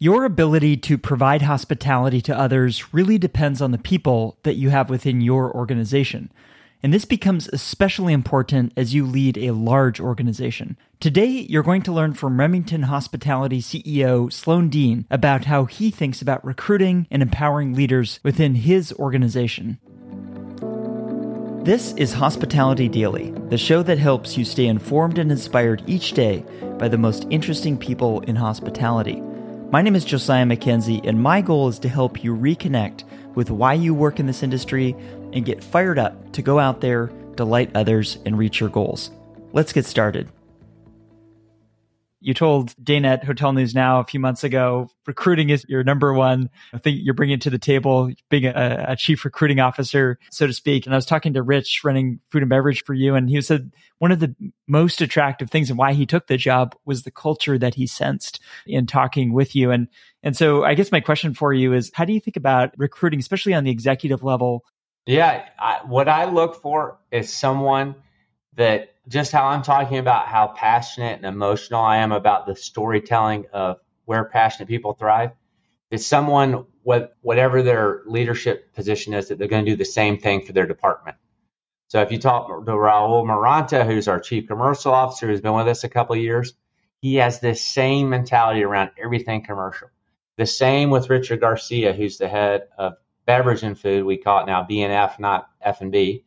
Your ability to provide hospitality to others really depends on the people that you have within your organization. And this becomes especially important as you lead a large organization. Today, you're going to learn from Remington Hospitality CEO Sloan Dean about how he thinks about recruiting and empowering leaders within his organization. This is Hospitality Daily, the show that helps you stay informed and inspired each day by the most interesting people in hospitality. My name is Josiah Mackenzie, and my goal is to help you reconnect with why you work in this industry and get fired up to go out there, delight others, and reach your goals. Let's get started. You told Dana at Hotel News Now a few months ago, recruiting is your number one thing you're bringing to the table, being a, a, chief recruiting officer, so to speak. And I was talking to Rich running food and beverage for you, and he said one of the most attractive things and why he took the job was the culture that he sensed in talking with you. And and so I guess my question for you is, how do you think about recruiting, especially on the executive level? Yeah, I, what I look for is someone that just how I'm talking about how passionate and emotional I am about the storytelling of where passionate people thrive, is someone, what, whatever their leadership position is, that they're going to do the same thing for their department. So if you talk to Raul Maranta, who's our chief commercial officer, who's been with us a couple of years, he has this same mentality around everything commercial. The same with Richard Garcia, who's the head of beverage and food. We call it now B&F, not F&B. And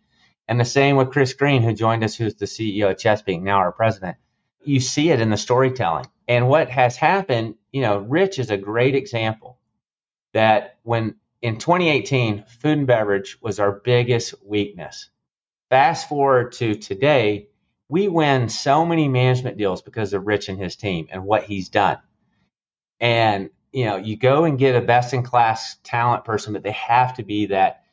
the same with Chris Green, who joined us, who's the CEO of Chesapeake, now our president. You see it in the storytelling. And what has happened, you know, Rich is a great example that when in 2018, food and beverage was our biggest weakness. Fast forward to today, we win so many management deals because of Rich and his team and what he's done. And, you know, you go and get a best in class talent person, but they have to be that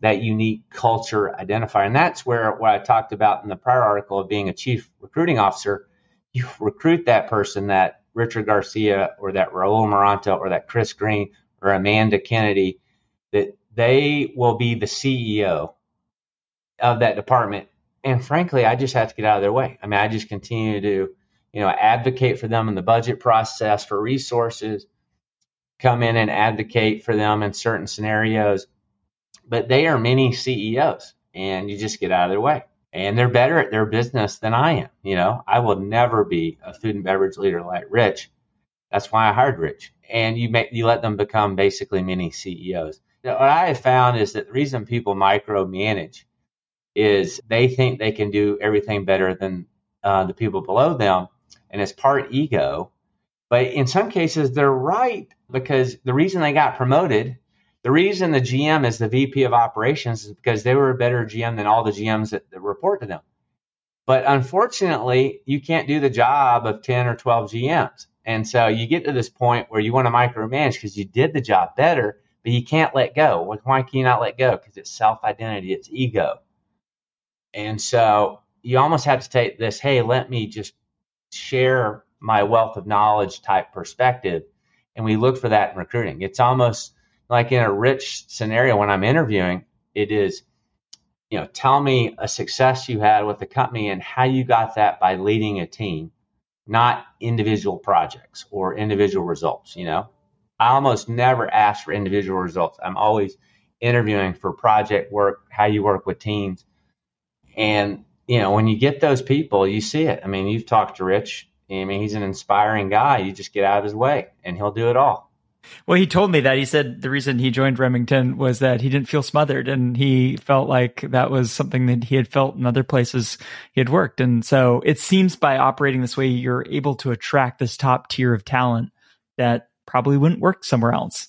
that unique culture identifier. And that's where what I talked about in the prior article of being a chief recruiting officer, you recruit that person, that Richard Garcia or that Raul Maranta or that Chris Green or Amanda Kennedy, that they will be the CEO of that department. And frankly, I just have to get out of their way. I mean, I just continue to, you know, advocate for them in the budget process for resources, come in and advocate for them in certain scenarios but they are many CEOs and you just get out of their way. And they're better at their business than I am. You know, I will never be a food and beverage leader like Rich. That's why I hired Rich. And you make you let them become basically mini CEOs. what I have found is that the reason people micromanage is they think they can do everything better than uh, the people below them, and it's part ego. But in some cases, they're right because the reason they got promoted the reason the GM is the VP of operations is because they were a better GM than all the GMs that, that report to them. But unfortunately, you can't do the job of 10 or 12 GMs. And so you get to this point where you want to micromanage because you did the job better, but you can't let go. Why can you not let go? Because it's self identity, it's ego. And so you almost have to take this, hey, let me just share my wealth of knowledge type perspective. And we look for that in recruiting. It's almost like in a rich scenario when I'm interviewing, it is, you know, tell me a success you had with the company and how you got that by leading a team, not individual projects or individual results, you know. I almost never ask for individual results. I'm always interviewing for project work, how you work with teams. And, you know, when you get those people, you see it. I mean, you've talked to Rich. I mean, he's an inspiring guy. You just get out of his way and he'll do it all. Well, he told me that. He said the reason he joined Remington was that he didn't feel smothered and he felt like that was something that he had felt in other places he had worked. And so it seems by operating this way, you're able to attract this top tier of talent that probably wouldn't work somewhere else.